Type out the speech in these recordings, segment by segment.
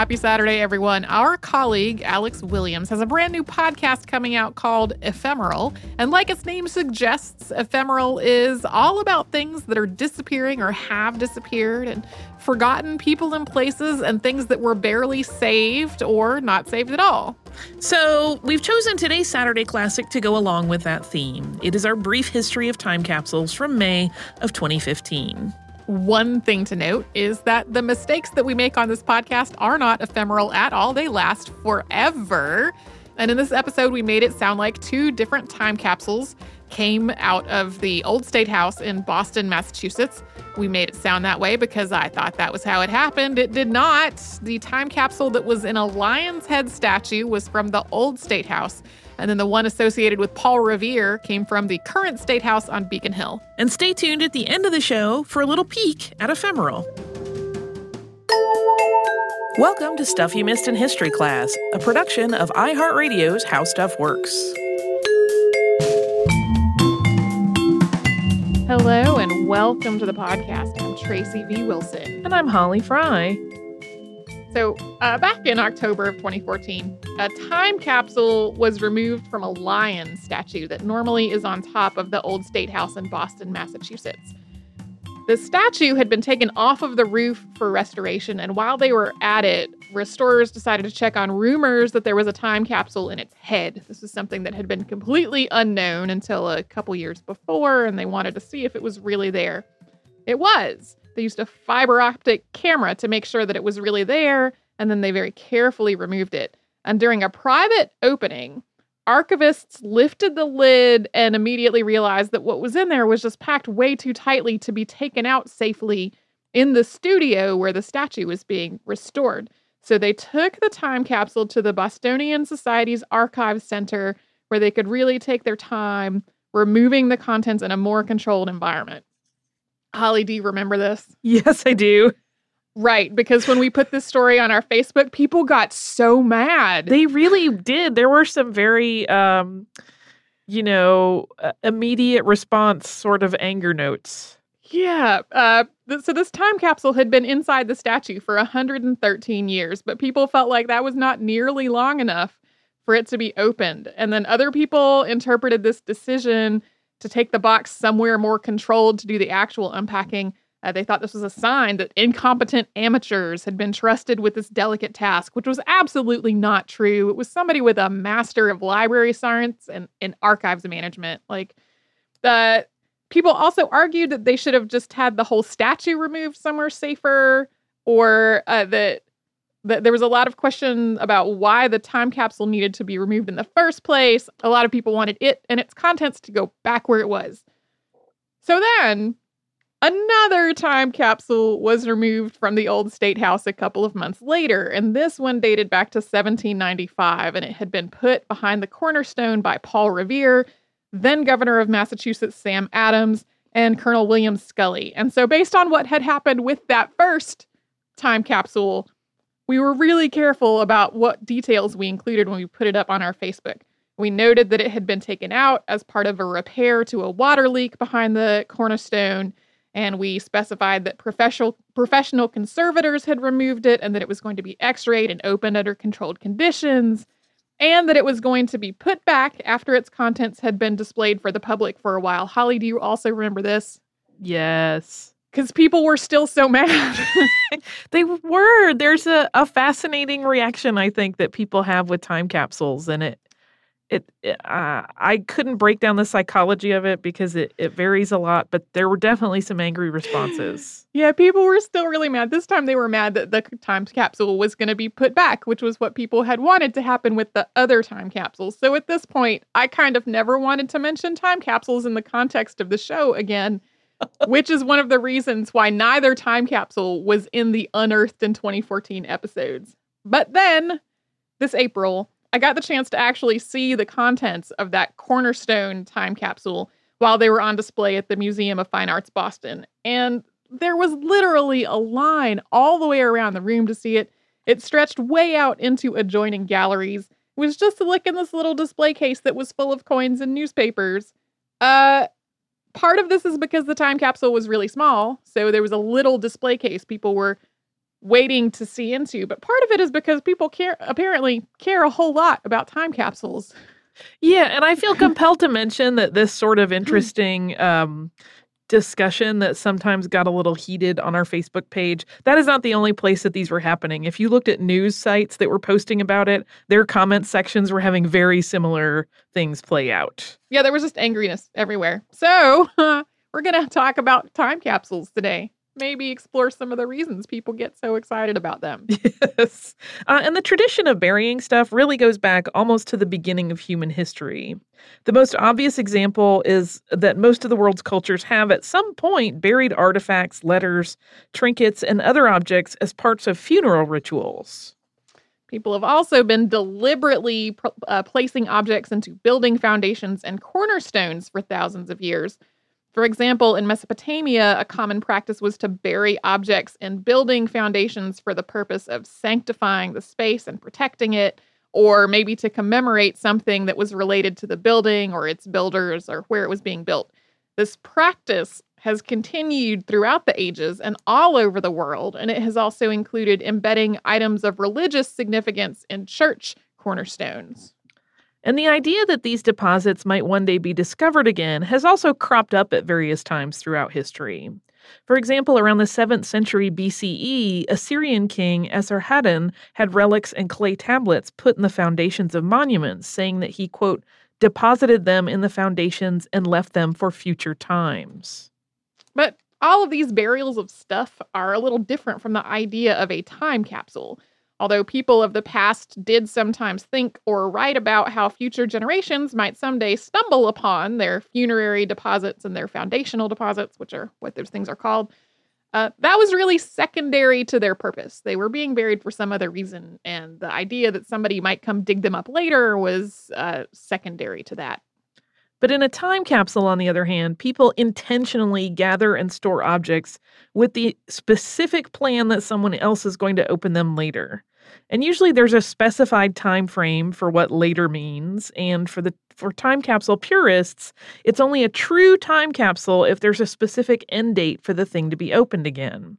Happy Saturday, everyone. Our colleague, Alex Williams, has a brand new podcast coming out called Ephemeral. And like its name suggests, Ephemeral is all about things that are disappearing or have disappeared and forgotten people and places and things that were barely saved or not saved at all. So, we've chosen today's Saturday Classic to go along with that theme. It is our brief history of time capsules from May of 2015. One thing to note is that the mistakes that we make on this podcast are not ephemeral at all. They last forever. And in this episode, we made it sound like two different time capsules came out of the old state house in Boston, Massachusetts. We made it sound that way because I thought that was how it happened. It did not. The time capsule that was in a lion's head statue was from the old state house. And then the one associated with Paul Revere came from the current State House on Beacon Hill. And stay tuned at the end of the show for a little peek at Ephemeral. Welcome to Stuff You Missed in History Class, a production of iHeartRadio's How Stuff Works. Hello and welcome to the podcast. I'm Tracy V. Wilson. And I'm Holly Fry. So, uh, back in October of 2014, a time capsule was removed from a lion statue that normally is on top of the old state house in Boston, Massachusetts. The statue had been taken off of the roof for restoration, and while they were at it, restorers decided to check on rumors that there was a time capsule in its head. This was something that had been completely unknown until a couple years before, and they wanted to see if it was really there. It was. They used a fiber optic camera to make sure that it was really there, and then they very carefully removed it. And during a private opening, archivists lifted the lid and immediately realized that what was in there was just packed way too tightly to be taken out safely in the studio where the statue was being restored. So they took the time capsule to the Bostonian Society's Archives Center where they could really take their time removing the contents in a more controlled environment. Holly, do you remember this? Yes, I do. Right, because when we put this story on our Facebook, people got so mad. They really did. There were some very, um, you know, uh, immediate response sort of anger notes. Yeah. Uh, th- so this time capsule had been inside the statue for 113 years, but people felt like that was not nearly long enough for it to be opened. And then other people interpreted this decision to take the box somewhere more controlled to do the actual unpacking. Uh, they thought this was a sign that incompetent amateurs had been trusted with this delicate task, which was absolutely not true. It was somebody with a master of library science and, and archives management. Like the people also argued that they should have just had the whole statue removed somewhere safer, or uh, that there was a lot of question about why the time capsule needed to be removed in the first place. A lot of people wanted it and its contents to go back where it was. So then, another time capsule was removed from the old state house a couple of months later, and this one dated back to 1795, and it had been put behind the cornerstone by Paul Revere, then governor of Massachusetts Sam Adams, and Colonel William Scollay. And so, based on what had happened with that first time capsule, we were really careful about what details we included when we put it up on our Facebook. We noted that it had been taken out as part of a repair to a water leak behind the cornerstone, and we specified that professional professional conservators had removed it and that it was going to be x-rayed and opened under controlled conditions, and that it was going to be put back after its contents had been displayed for the public for a while. Holly, do you also remember this? Yes because people were still so mad. they were. There's a, a fascinating reaction I think that people have with time capsules, and it it, uh, I couldn't break down the psychology of it because it, it varies a lot, but there were definitely some angry responses. yeah, people were still really mad. This time they were mad that the time capsule was going to be put back, which was what people had wanted to happen with the other time capsules. So at this point, I kind of never wanted to mention time capsules in the context of the show again which is one of the reasons why neither time capsule was in the Unearthed in 2014 episodes. But then, this April, I got the chance to actually see the contents of that cornerstone time capsule while they were on display at the Museum of Fine Arts Boston. And there was literally a line all the way around the room to see it. It stretched way out into adjoining galleries. It was just to look in this little display case that was full of coins and newspapers. Uh, part of this is because the time capsule was really small. So there was a little display case. People were waiting to see into. But part of it is because people care apparently care a whole lot about time capsules. Yeah, and I feel compelled to mention that this sort of interesting um, discussion that sometimes got a little heated on our Facebook page, that is not the only place that these were happening. If you looked at news sites that were posting about it, their comment sections were having very similar things play out. Yeah, there was just angriness everywhere. So, we're going to talk about time capsules today maybe explore some of the reasons people get so excited about them. Yes. Uh, and the tradition of burying stuff really goes back almost to the beginning of human history. The most obvious example is that most of the world's cultures have at some point buried artifacts, letters, trinkets, and other objects as parts of funeral rituals. People have also been deliberately uh, placing objects into building foundations and cornerstones for thousands of years for example, in Mesopotamia, a common practice was to bury objects in building foundations for the purpose of sanctifying the space and protecting it, or maybe to commemorate something that was related to the building or its builders or where it was being built. This practice has continued throughout the ages and all over the world, and it has also included embedding items of religious significance in church cornerstones. And the idea that these deposits might one day be discovered again has also cropped up at various times throughout history. For example, around the 7th century BCE, Assyrian king Esarhaddon had relics and clay tablets put in the foundations of monuments, saying that he, quote, deposited them in the foundations and left them for future times. But all of these burials of stuff are a little different from the idea of a time capsule. Although people of the past did sometimes think or write about how future generations might someday stumble upon their funerary deposits and their foundational deposits, which are what those things are called, uh, that was really secondary to their purpose. They were being buried for some other reason, and the idea that somebody might come dig them up later was uh, secondary to that. But in a time capsule, on the other hand, people intentionally gather and store objects with the specific plan that someone else is going to open them later. And usually there's a specified time frame for what later means, and for the for time capsule purists, it's only a true time capsule if there's a specific end date for the thing to be opened again.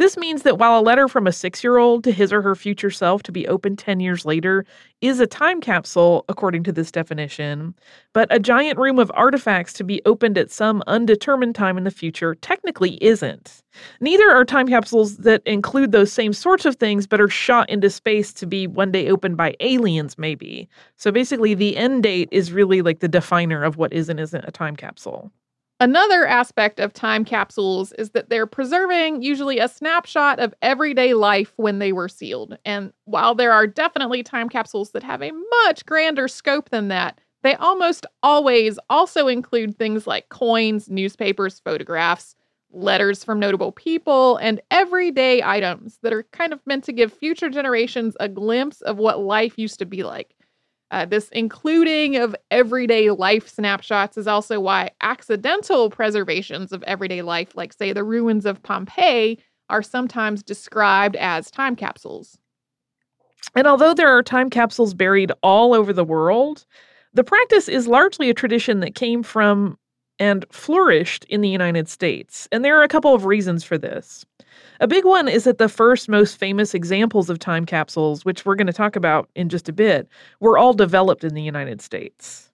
This means that while a letter from a six year old to his or her future self to be opened 10 years later is a time capsule, according to this definition, but a giant room of artifacts to be opened at some undetermined time in the future technically isn't. Neither are time capsules that include those same sorts of things but are shot into space to be one day opened by aliens, maybe. So basically, the end date is really like the definer of what is and isn't a time capsule. Another aspect of time capsules is that they're preserving usually a snapshot of everyday life when they were sealed. And while there are definitely time capsules that have a much grander scope than that, they almost always also include things like coins, newspapers, photographs, letters from notable people, and everyday items that are kind of meant to give future generations a glimpse of what life used to be like. Uh, this including of everyday life snapshots is also why accidental preservations of everyday life, like, say, the ruins of Pompeii, are sometimes described as time capsules. And although there are time capsules buried all over the world, the practice is largely a tradition that came from and flourished in the United States. And there are a couple of reasons for this. A big one is that the first most famous examples of time capsules, which we're going to talk about in just a bit, were all developed in the United States.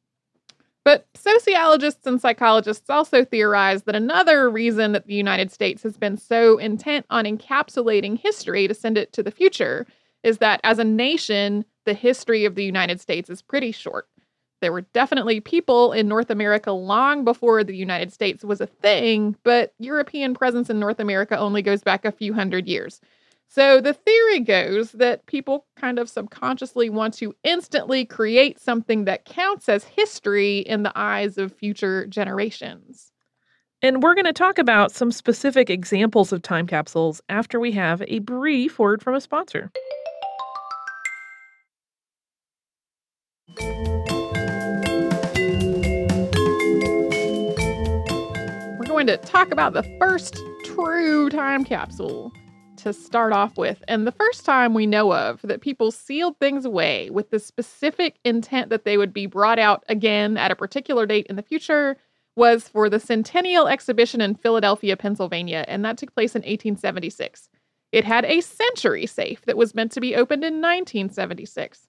But sociologists and psychologists also theorize that another reason that the United States has been so intent on encapsulating history to send it to the future is that as a nation, the history of the United States is pretty short. There were definitely people in North America long before the United States was a thing, but European presence in North America only goes back a few hundred years. So the theory goes that people kind of subconsciously want to instantly create something that counts as history in the eyes of future generations. And we're going to talk about some specific examples of time capsules after we have a brief word from a sponsor. Going to talk about the first true time capsule to start off with. And the first time we know of that people sealed things away with the specific intent that they would be brought out again at a particular date in the future was for the Centennial Exhibition in Philadelphia, Pennsylvania, and that took place in 1876. It had a century safe that was meant to be opened in 1976.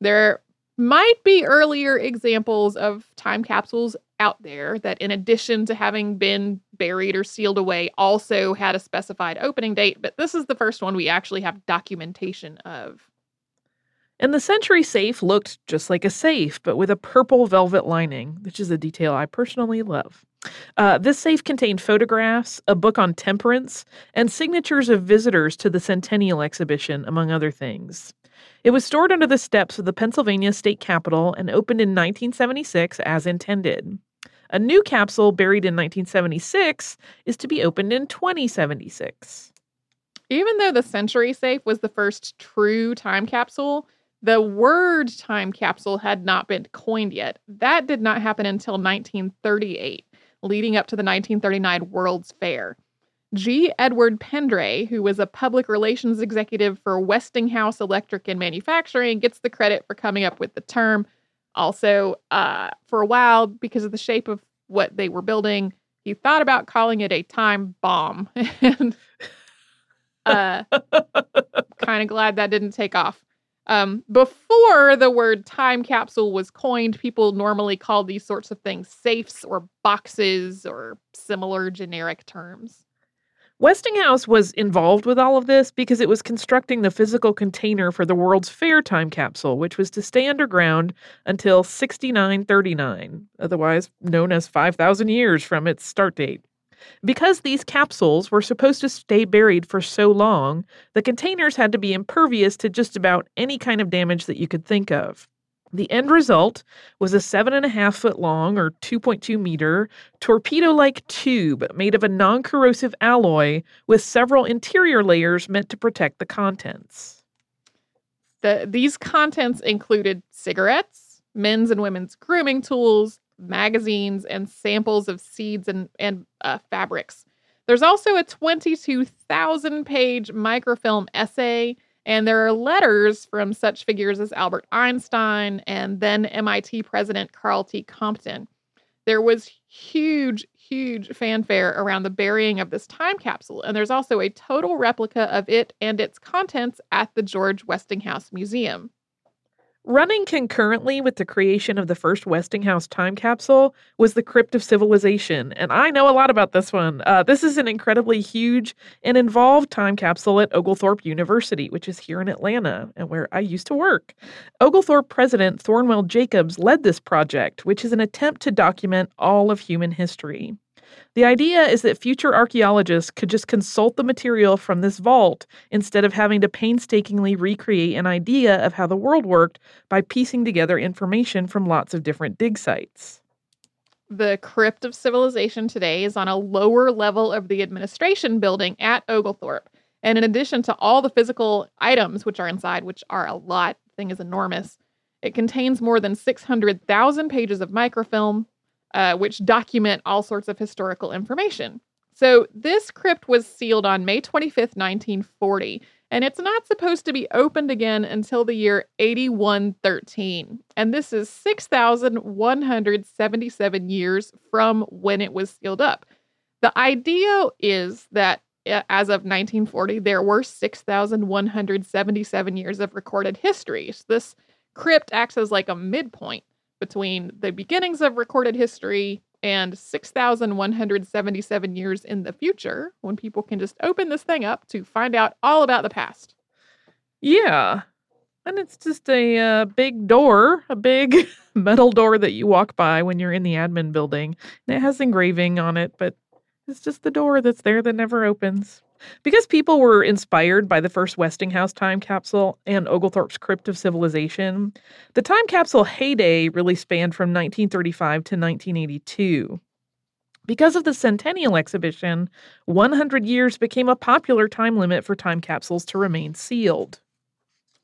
There might be earlier examples of time capsules out there that, in addition to having been buried or sealed away, also had a specified opening date, but this is the first one we actually have documentation of. And the Century safe looked just like a safe, but with a purple velvet lining, which is a detail I personally love. Uh, this safe contained photographs, a book on temperance, and signatures of visitors to the Centennial exhibition, among other things. It was stored under the steps of the Pennsylvania State Capitol and opened in 1976 as intended. A new capsule buried in 1976 is to be opened in 2076. Even though the Century Safe was the first true time capsule, the word time capsule had not been coined yet. That did not happen until 1938, leading up to the 1939 World's Fair. G. Edward Pendray, who was a public relations executive for Westinghouse Electric and Manufacturing, gets the credit for coming up with the term. Also, uh, for a while, because of the shape of what they were building, he thought about calling it a time bomb. and uh, kind of glad that didn't take off. Um, before the word time capsule was coined, people normally called these sorts of things safes or boxes or similar generic terms. Westinghouse was involved with all of this because it was constructing the physical container for the World's Fair time capsule, which was to stay underground until 6939, otherwise known as 5,000 years from its start date. Because these capsules were supposed to stay buried for so long, the containers had to be impervious to just about any kind of damage that you could think of. The end result was a seven and a half foot long, or 2.2 meter, torpedo like tube made of a non corrosive alloy with several interior layers meant to protect the contents. The, these contents included cigarettes, men's and women's grooming tools, magazines, and samples of seeds and, and uh, fabrics. There's also a 22,000 page microfilm essay and there are letters from such figures as Albert Einstein and then MIT President Karl T. Compton. There was huge, huge fanfare around the burying of this time capsule, and there's also a total replica of it and its contents at the George Westinghouse Museum. Running concurrently with the creation of the first Westinghouse time capsule was the Crypt of Civilization, and I know a lot about this one. Uh, this is an incredibly huge and involved time capsule at Oglethorpe University, which is here in Atlanta and where I used to work. Oglethorpe president Thornwell Jacobs led this project, which is an attempt to document all of human history. The idea is that future archaeologists could just consult the material from this vault instead of having to painstakingly recreate an idea of how the world worked by piecing together information from lots of different dig sites. The Crypt of Civilization today is on a lower level of the administration building at Oglethorpe. And in addition to all the physical items which are inside, which are a lot, the thing is enormous, it contains more than 600,000 pages of microfilm, uh, which document all sorts of historical information. So this crypt was sealed on May 25th, 1940, and it's not supposed to be opened again until the year 8113. And this is 6,177 years from when it was sealed up. The idea is that as of 1940, there were 6,177 years of recorded history. So this crypt acts as like a midpoint between the beginnings of recorded history and 6,177 years in the future when people can just open this thing up to find out all about the past. Yeah. And it's just a uh, big door, a big metal door that you walk by when you're in the admin building. And it has engraving on it, but it's just the door that's there that never opens. Because people were inspired by the first Westinghouse time capsule and Oglethorpe's Crypt of Civilization, the time capsule heyday really spanned from 1935 to 1982. Because of the Centennial exhibition, 100 years became a popular time limit for time capsules to remain sealed.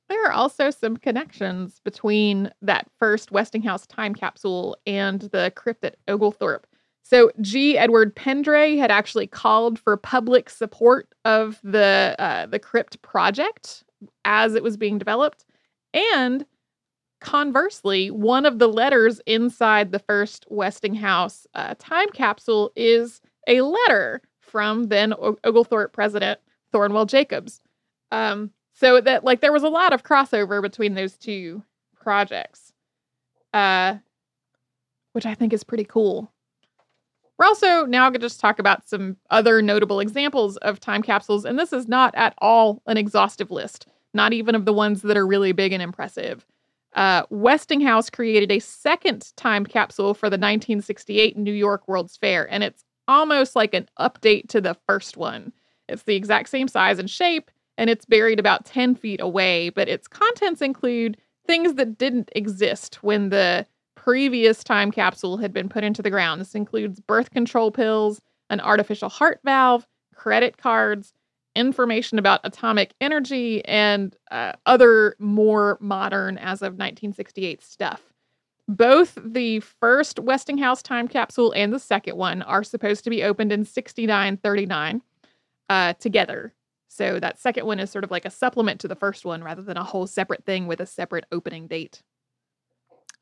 There are also some connections between that first Westinghouse time capsule and the crypt at Oglethorpe. So G. Edward Pendray had actually called for public support of the uh, the crypt project as it was being developed, and conversely, one of the letters inside the first Westinghouse uh, time capsule is a letter from then Oglethorpe president Thornwell Jacobs. Um, so that like there was a lot of crossover between those two projects, uh, which I think is pretty cool. We're also now going to just talk about some other notable examples of time capsules, and this is not at all an exhaustive list, not even of the ones that are really big and impressive. Uh, Westinghouse created a second time capsule for the 1968 New York World's Fair, and it's almost like an update to the first one. It's the exact same size and shape, and it's buried about 10 feet away, but its contents include things that didn't exist when the previous time capsule had been put into the ground. This includes birth control pills, an artificial heart valve, credit cards, information about atomic energy, and uh, other more modern, as of 1968 stuff. Both the first Westinghouse time capsule and the second one are supposed to be opened in 6939 uh, together. So that second one is sort of like a supplement to the first one rather than a whole separate thing with a separate opening date.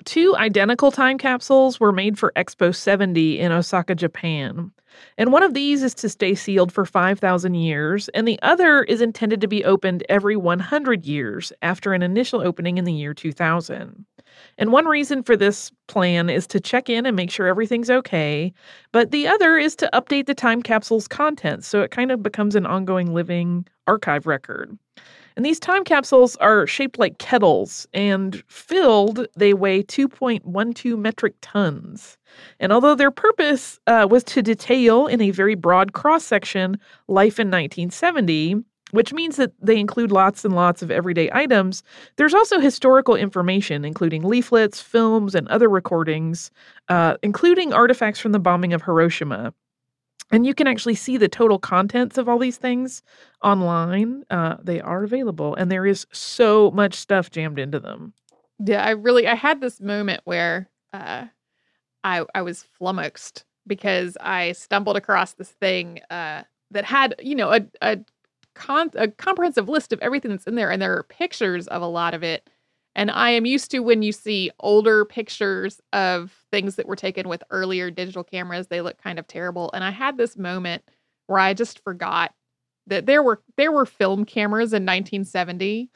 Two identical time capsules were made for Expo 70 in Osaka, Japan. And one of these is to stay sealed for 5,000 years, and the other is intended to be opened every 100 years after an initial opening in the year 2000. And one reason for this plan is to check in and make sure everything's okay, but the other is to update the time capsule's contents so it kind of becomes an ongoing living archive record. And these time capsules are shaped like kettles, and filled, they weigh 2.12 metric tons. And although their purpose uh, was to detail in a very broad cross section life in 1970, which means that they include lots and lots of everyday items, there's also historical information, including leaflets, films, and other recordings, uh, including artifacts from the bombing of Hiroshima. And you can actually see the total contents of all these things online. Uh, they are available, and there is so much stuff jammed into them. Yeah, I really I had this moment where uh, I I was flummoxed because I stumbled across this thing uh, that had you know a a, con- a comprehensive list of everything that's in there, and there are pictures of a lot of it. And I am used to when you see older pictures of things that were taken with earlier digital cameras, they look kind of terrible. And I had this moment where I just forgot that there were there were film cameras in 1970.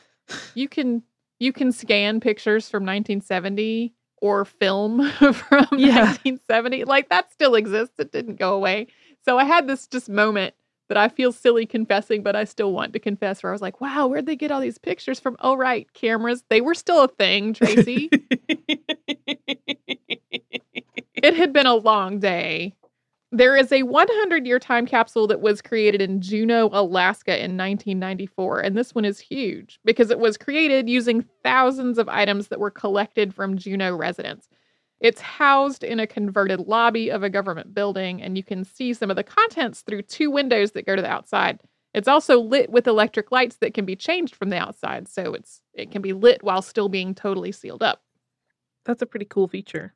You can you can scan pictures from 1970 or film from Yeah. 1970. Like that still exists. It didn't go away. So I had this just moment that I feel silly confessing, but I still want to confess where I was like, wow, where'd they get all these pictures from? Oh, right, cameras. They were still a thing, Tracy. it had been a long day. There is a 100 year time capsule that was created in Juneau, Alaska in 1994. And this one is huge because it was created using thousands of items that were collected from Juneau residents. It's housed in a converted lobby of a government building, and you can see some of the contents through two windows that go to the outside. It's also lit with electric lights that can be changed from the outside, so it's it can be lit while still being totally sealed up. That's a pretty cool feature.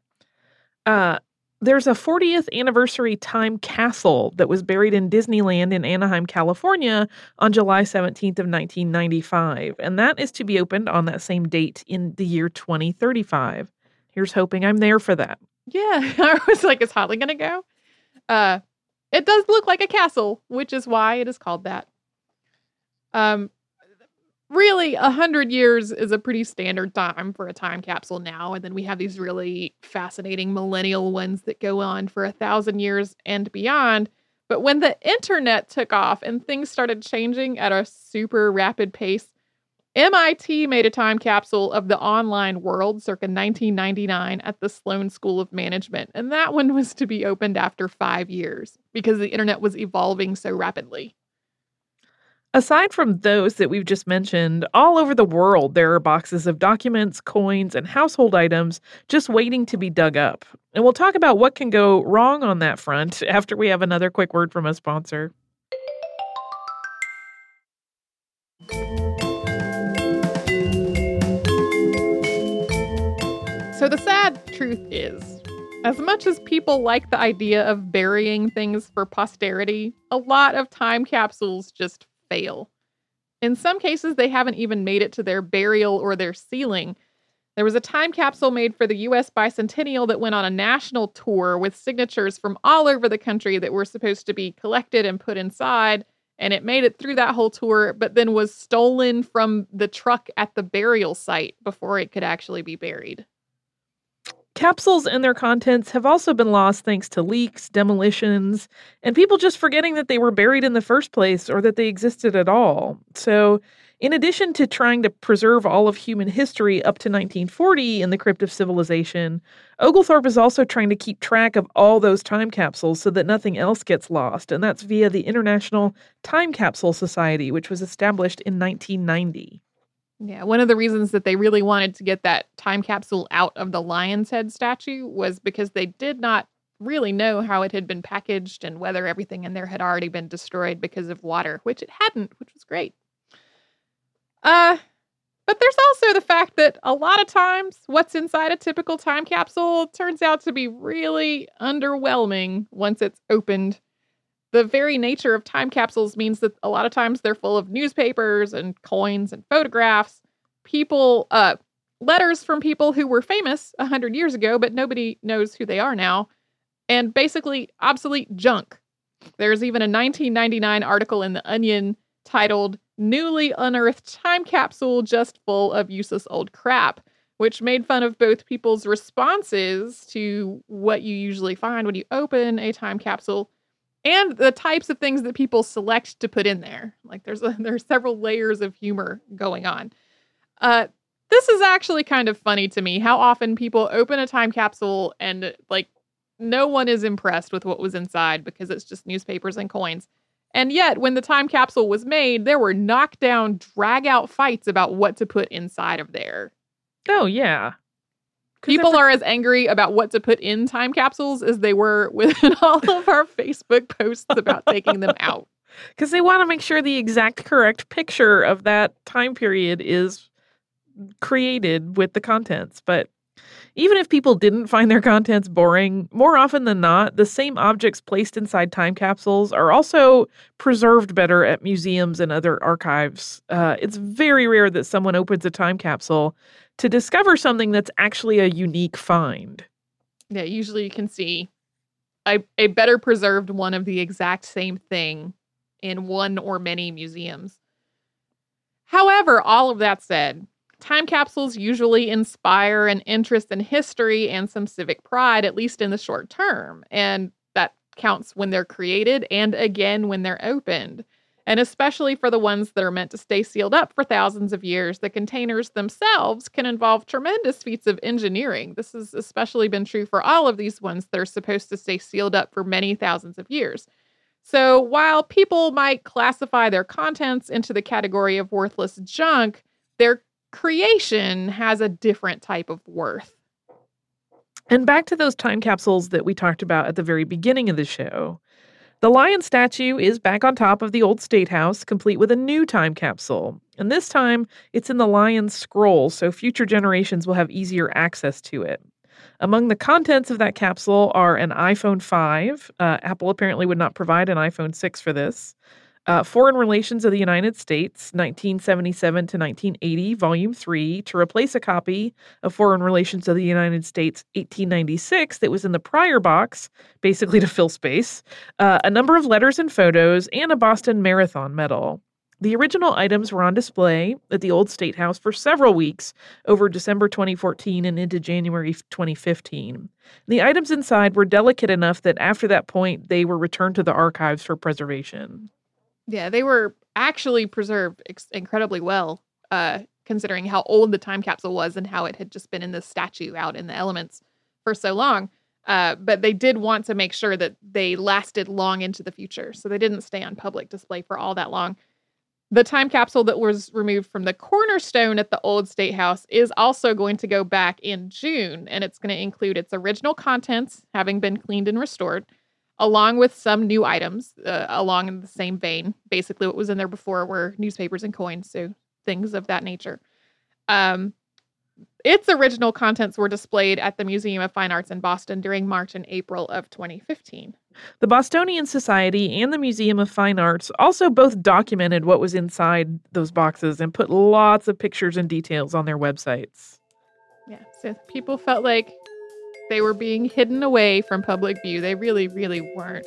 Uh, there's a 40th anniversary time castle that was buried in Disneyland in Anaheim, California on July 17th of 1995, and that is to be opened on that same date in the year 2035. Here's hoping I'm there for that. Yeah, I was like, is Holly gonna go? Uh, it does look like a castle, which is why it is called that. Um, really, a hundred years is a pretty standard time for a time capsule now, and then we have these really fascinating millennial ones that go on for a thousand years and beyond. But when the internet took off and things started changing at a super rapid pace, MIT made a time capsule of the online world circa 1999 at the Sloan School of Management, and that one was to be opened after five years because the internet was evolving so rapidly. Aside from those that we've just mentioned, all over the world there are boxes of documents, coins, and household items just waiting to be dug up. And we'll talk about what can go wrong on that front after we have another quick word from a sponsor. So, the sad truth is, as much as people like the idea of burying things for posterity, a lot of time capsules just fail. In some cases, they haven't even made it to their burial or their sealing. There was a time capsule made for the US bicentennial that went on a national tour with signatures from all over the country that were supposed to be collected and put inside. and it made it through that whole tour, but then was stolen from the truck at the burial site before it could actually be buried. Capsules and their contents have also been lost thanks to leaks, demolitions, and people just forgetting that they were buried in the first place or that they existed at all. So, in addition to trying to preserve all of human history up to 1940 in the crypt of civilization, Oglethorpe is also trying to keep track of all those time capsules so that nothing else gets lost, and that's via the International Time Capsule Society, which was established in 1990. Yeah, one of the reasons that they really wanted to get that time capsule out of the lion's head statue was because they did not really know how it had been packaged and whether everything in there had already been destroyed because of water, which it hadn't, which was great. Uh but there's also the fact that a lot of times what's inside a typical time capsule turns out to be really underwhelming once it's opened the very nature of time capsules means that a lot of times they're full of newspapers and coins and photographs, people, uh, letters from people who were famous 100 years ago, but nobody knows who they are now, and basically obsolete junk. There's even a 1999 article in The Onion titled Newly Unearthed Time Capsule Just Full of Useless Old Crap, which made fun of both people's responses to what you usually find when you open a time capsule and the types of things that people select to put in there. Like there's a, there are several layers of humor going on. Uh, this is actually kind of funny to me. How often people open a time capsule and like no one is impressed with what was inside because it's just newspapers and coins. And yet, when the time capsule was made, there were knockdown, drag out fights about what to put inside of there. Oh, yeah. People are as angry about what to put in time capsules as they were with all of our Facebook posts about taking them out. Because they want to make sure the exact correct picture of that time period is created with the contents. But even if people didn't find their contents boring, more often than not, the same objects placed inside time capsules are also preserved better at museums and other archives. Uh, it's very rare that someone opens a time capsule to discover something that's actually a unique find. Yeah, usually you can see a, a better preserved one of the exact same thing in one or many museums. However, all of that said, time capsules usually inspire an interest in history and some civic pride, at least in the short term. And that counts when they're created and again when they're opened and especially for the ones that are meant to stay sealed up for thousands of years, the containers themselves can involve tremendous feats of engineering. This has especially been true for all of these ones that are supposed to stay sealed up for many thousands of years. So while people might classify their contents into the category of worthless junk, their creation has a different type of worth. And back to those time capsules that we talked about at the very beginning of the show. The lion statue is back on top of the old state house, complete with a new time capsule. And this time, it's in the lion's scroll, so future generations will have easier access to it. Among the contents of that capsule are an iPhone 5. Uh, Apple apparently would not provide an iPhone 6 for this. Uh, Foreign Relations of the United States, 1977 to 1980, Volume 3, to replace a copy of Foreign Relations of the United States, 1896, that was in the prior box, basically to fill space, uh, a number of letters and photos, and a Boston Marathon medal. The original items were on display at the Old State House for several weeks over December 2014 and into January 2015. The items inside were delicate enough that after that point, they were returned to the archives for preservation. Yeah, they were actually preserved ex- incredibly well, uh, considering how old the time capsule was and how it had just been in the statue out in the elements for so long. Uh, but they did want to make sure that they lasted long into the future. So they didn't stay on public display for all that long. The time capsule that was removed from the cornerstone at the old state house is also going to go back in June, and it's going to include its original contents having been cleaned and restored, along with some new items uh, along in the same vein. Basically, what was in there before were newspapers and coins, so things of that nature. Um, its original contents were displayed at the Museum of Fine Arts in Boston during March and April of 2015. The Bostonian Society and the Museum of Fine Arts also both documented what was inside those boxes and put lots of pictures and details on their websites. Yeah, so people felt like they were being hidden away from public view. They really, really weren't.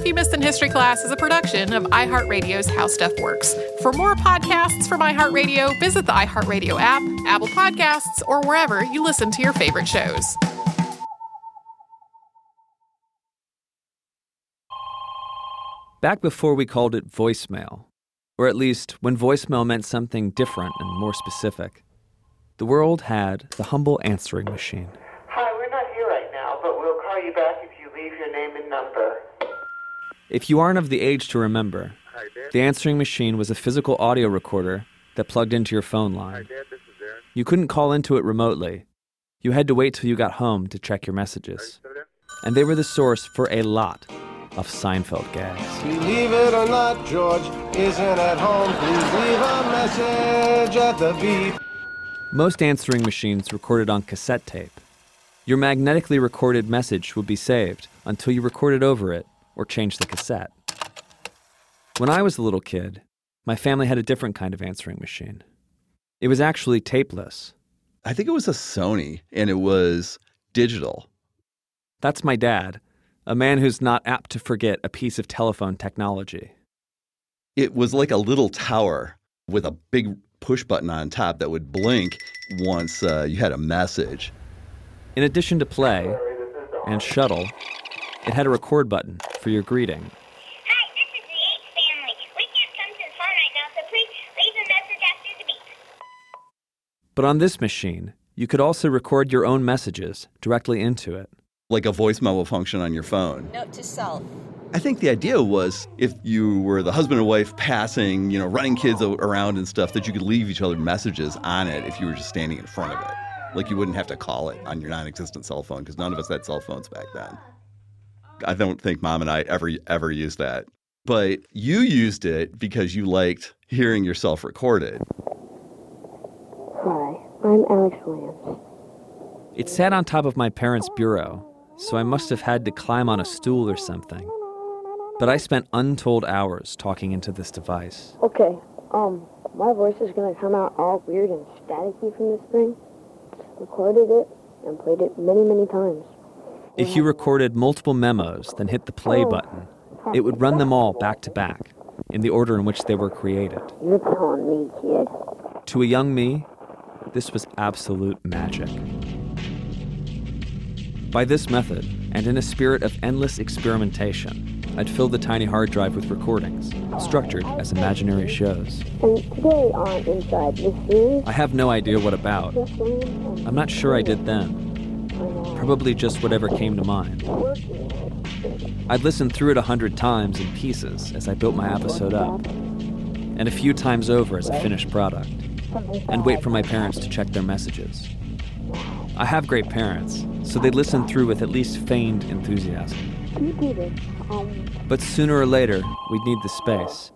Stuff You Missed in History Class is a production of iHeartRadio's How Stuff Works. For more podcasts from iHeartRadio, visit the iHeartRadio app, Apple Podcasts, or wherever you listen to your favorite shows. Back before we called it voicemail, or at least when voicemail meant something different and more specific, the world had the humble answering machine. Hi, we're not here right now, but we'll call you back if you leave your name and number. If you aren't of the age to remember, the answering machine was a physical audio recorder that plugged into your phone line. You couldn't call into it remotely. You had to wait till you got home to check your messages. And they were the source for a lot of Seinfeld gags. Believe it or not, George isn't at home. Please leave a message at the beep. Most answering machines recorded on cassette tape. Your magnetically recorded message would be saved until you recorded over it or change the cassette. When I was a little kid, my family had a different kind of answering machine. It was actually tapeless. I think it was a Sony and it was digital. That's my dad, a man who's not apt to forget a piece of telephone technology. It was like a little tower with a big push button on top that would blink once uh, you had a message. In addition to play and shuttle, it had a record button for your greeting. Hi, this is the H family. We can't come to the phone right now, so please leave a message after the beep. But on this machine, you could also record your own messages directly into it. Like a voice memo function on your phone. Note to self. I think the idea was if you were the husband and wife passing, you know, running kids around and stuff, that you could leave each other messages on it if you were just standing in front of it. Like you wouldn't have to call it on your non existent cell phone because none of us had cell phones back then. I don't think mom and I ever ever used that. But you used it because you liked hearing yourself recorded. Hi, I'm Alex Williams. It sat on top of my parents' bureau, so I must have had to climb on a stool or something. But I spent untold hours talking into this device. Okay, um, my voice is gonna come out all weird and staticky from this thing. Recorded it and played it many, many times. If you recorded multiple memos, then hit the play oh. button, it would run them all back to back, in the order in which they were created. You're me, kid. To a young me, this was absolute magic. By this method, and in a spirit of endless experimentation, I'd fill the tiny hard drive with recordings, structured as imaginary shows. And today on Inside I have no idea what about. just learned and I'm not sure I did then. Probably just whatever came to mind. I'd listen through it a hundred times in pieces as I built my episode up, and a few times over as a finished product, and wait for my parents to check their messages. I have great parents, so they listen through with at least feigned enthusiasm. But sooner or later, we'd need the space,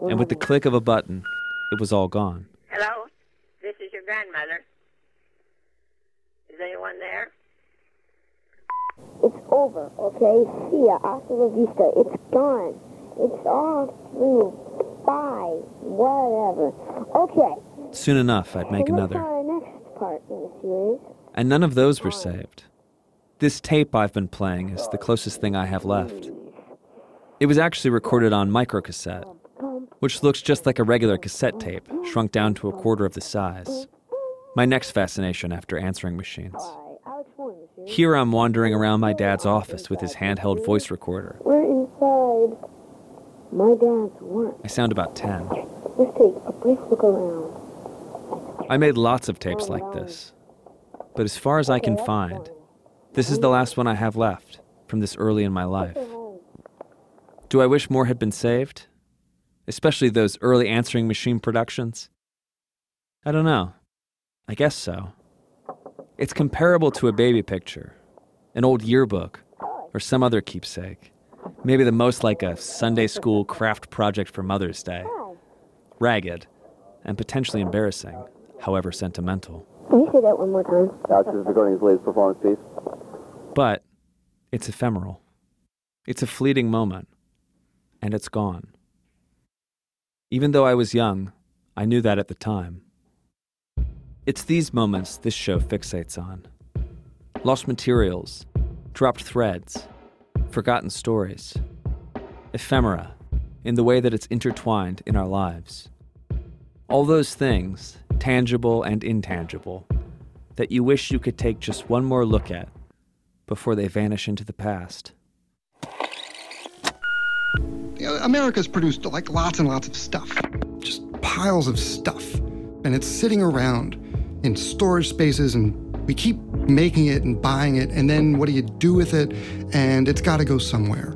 and with the click of a button, it was all gone. Hello? This is your grandmother. Is anyone there? Over, okay? See ya. Hasta la vista. It's gone. It's all through. Bye. Whatever. Okay. Soon enough, I'd make so another. our next part in the series? And none of those were saved. This tape I've been playing is the closest thing I have left. It was actually recorded on microcassette, which looks just like a regular cassette tape, shrunk down to a quarter of the size. My next fascination after answering machines. By Alex Williams here. Here I'm wandering around my dad's office with his handheld voice recorder. We're inside my dad's work. I sound about 10. Let's take a brief look around. I made lots of tapes like this. But as far as I can find, this is the last one I have left from this early in my life. Do I wish more had been saved? Especially those early answering machine productions? I don't know. I guess so. It's comparable to a baby picture, an old yearbook, or some other keepsake. Maybe the most like a Sunday school craft project for Mother's Day. Ragged and potentially embarrassing, however sentimental. Can you say that one more time? Alex is recording his latest performance piece. But it's ephemeral. It's a fleeting moment, and it's gone. Even though I was young, I knew that at the time. It's these moments this show fixates on lost materials, dropped threads, forgotten stories, ephemera in the way that it's intertwined in our lives. All those things, tangible and intangible, that you wish you could take just one more look at before they vanish into the past. You know, America's produced like lots and lots of stuff, just piles of stuff. And it's sitting around in storage spaces, and we keep making it and buying it. And then what do you do with it? And it's got to go somewhere.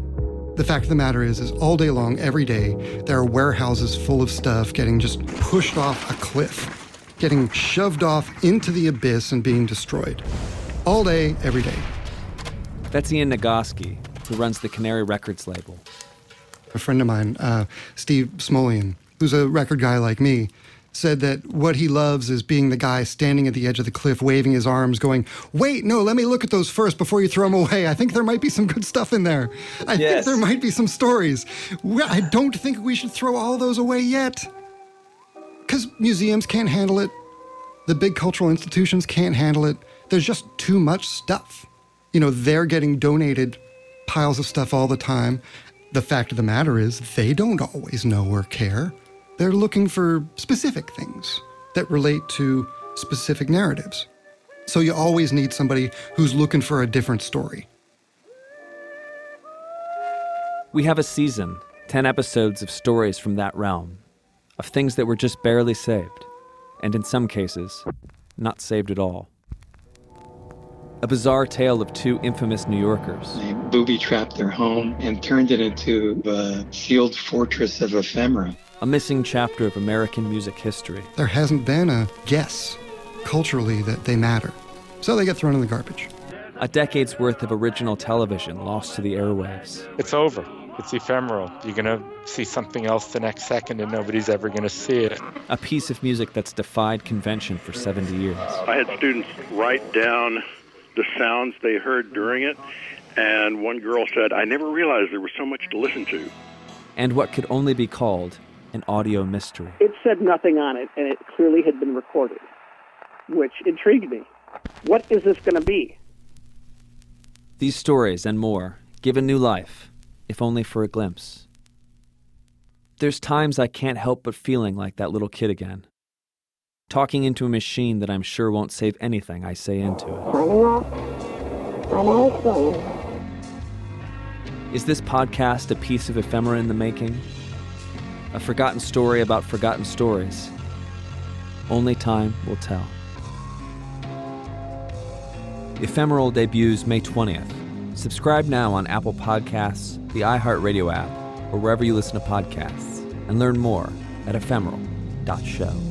The fact of the matter is, is all day long, every day, there are warehouses full of stuff getting just pushed off a cliff, getting shoved off into the abyss and being destroyed. All day, every day. That's Ian Nagoski, who runs the Canary Records label. A friend of mine, uh, Steve Smolian, who's a record guy like me, said that what he loves is being the guy standing at the edge of the cliff, waving his arms, going, Wait, no, let me look at those first before you throw them away. I think there might be some good stuff in there. I think there might be some stories. I don't think we should throw all those away yet. Because museums can't handle it, the big cultural institutions can't handle it. There's just too much stuff. You know, they're getting donated piles of stuff all the time. The fact of the matter is, they don't always know or care. They're looking for specific things that relate to specific narratives. So you always need somebody who's looking for a different story. We have a season, 10 episodes of stories from that realm, of things that were just barely saved, and in some cases, not saved at all. A bizarre tale of two infamous New Yorkers, They booby trapped their home and turned it into a sealed fortress of ephemera. A missing chapter of American music history, There hasn't been a guess culturally that they matter. So they get thrown in the garbage. a decade's worth of original television lost to the airwaves, It's over. It's ephemeral. You're going to see something else the next second and nobody's ever going to see it. a piece of music that's defied convention for 70 years. I had students write down the sounds they heard during it, and one girl said, I never realized there was so much to listen to. and what could only be called an audio mystery. It said nothing on it, and it clearly had been recorded, which intrigued me. What is this going to be? These stories and more give a new life, if only for a glimpse. There's times I can't help but feeling like that little kid again. Talking into a machine that I'm sure won't save anything I say into it. Signing off. I'm Alex Williams. Is this podcast a piece of ephemera in the making? A forgotten story about forgotten stories? Only time will tell. Ephemeral debuts May 20th. Subscribe now on Apple Podcasts, the iHeartRadio app, or wherever you listen to podcasts, and learn more at ephemeral.show.